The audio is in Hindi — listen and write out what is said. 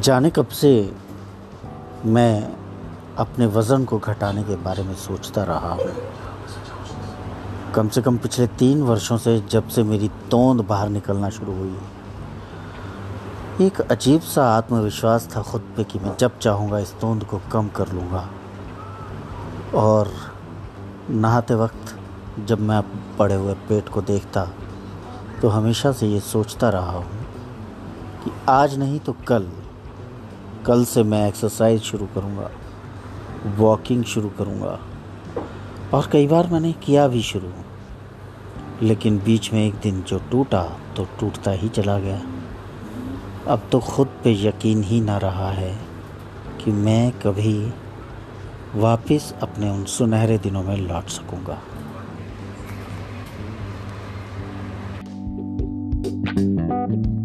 जाने कब से मैं अपने वज़न को घटाने के बारे में सोचता रहा हूँ। कम से कम पिछले तीन वर्षों से जब से मेरी तोंद बाहर निकलना शुरू हुई, एक अजीब सा आत्मविश्वास था खुद पे कि मैं जब चाहूँगा इस तोंद को कम कर लूँगा। और नहाते वक्त जब मैं पड़े हुए पेट को देखता तो हमेशा से ये सोचता रहा हूँ कि आज नहीं तो कल। कल से मैं एक्सरसाइज शुरू करूँगा वॉकिंग शुरू करूँगा। और कई बार मैंने किया भी शुरू। लेकिन बीच में एक दिन जो टूटा तो टूटता ही चला गया। अब तो खुद पे यकीन ही ना रहा है कि मैं कभी वापस अपने उन सुनहरे दिनों में लौट सकूँगा। thank you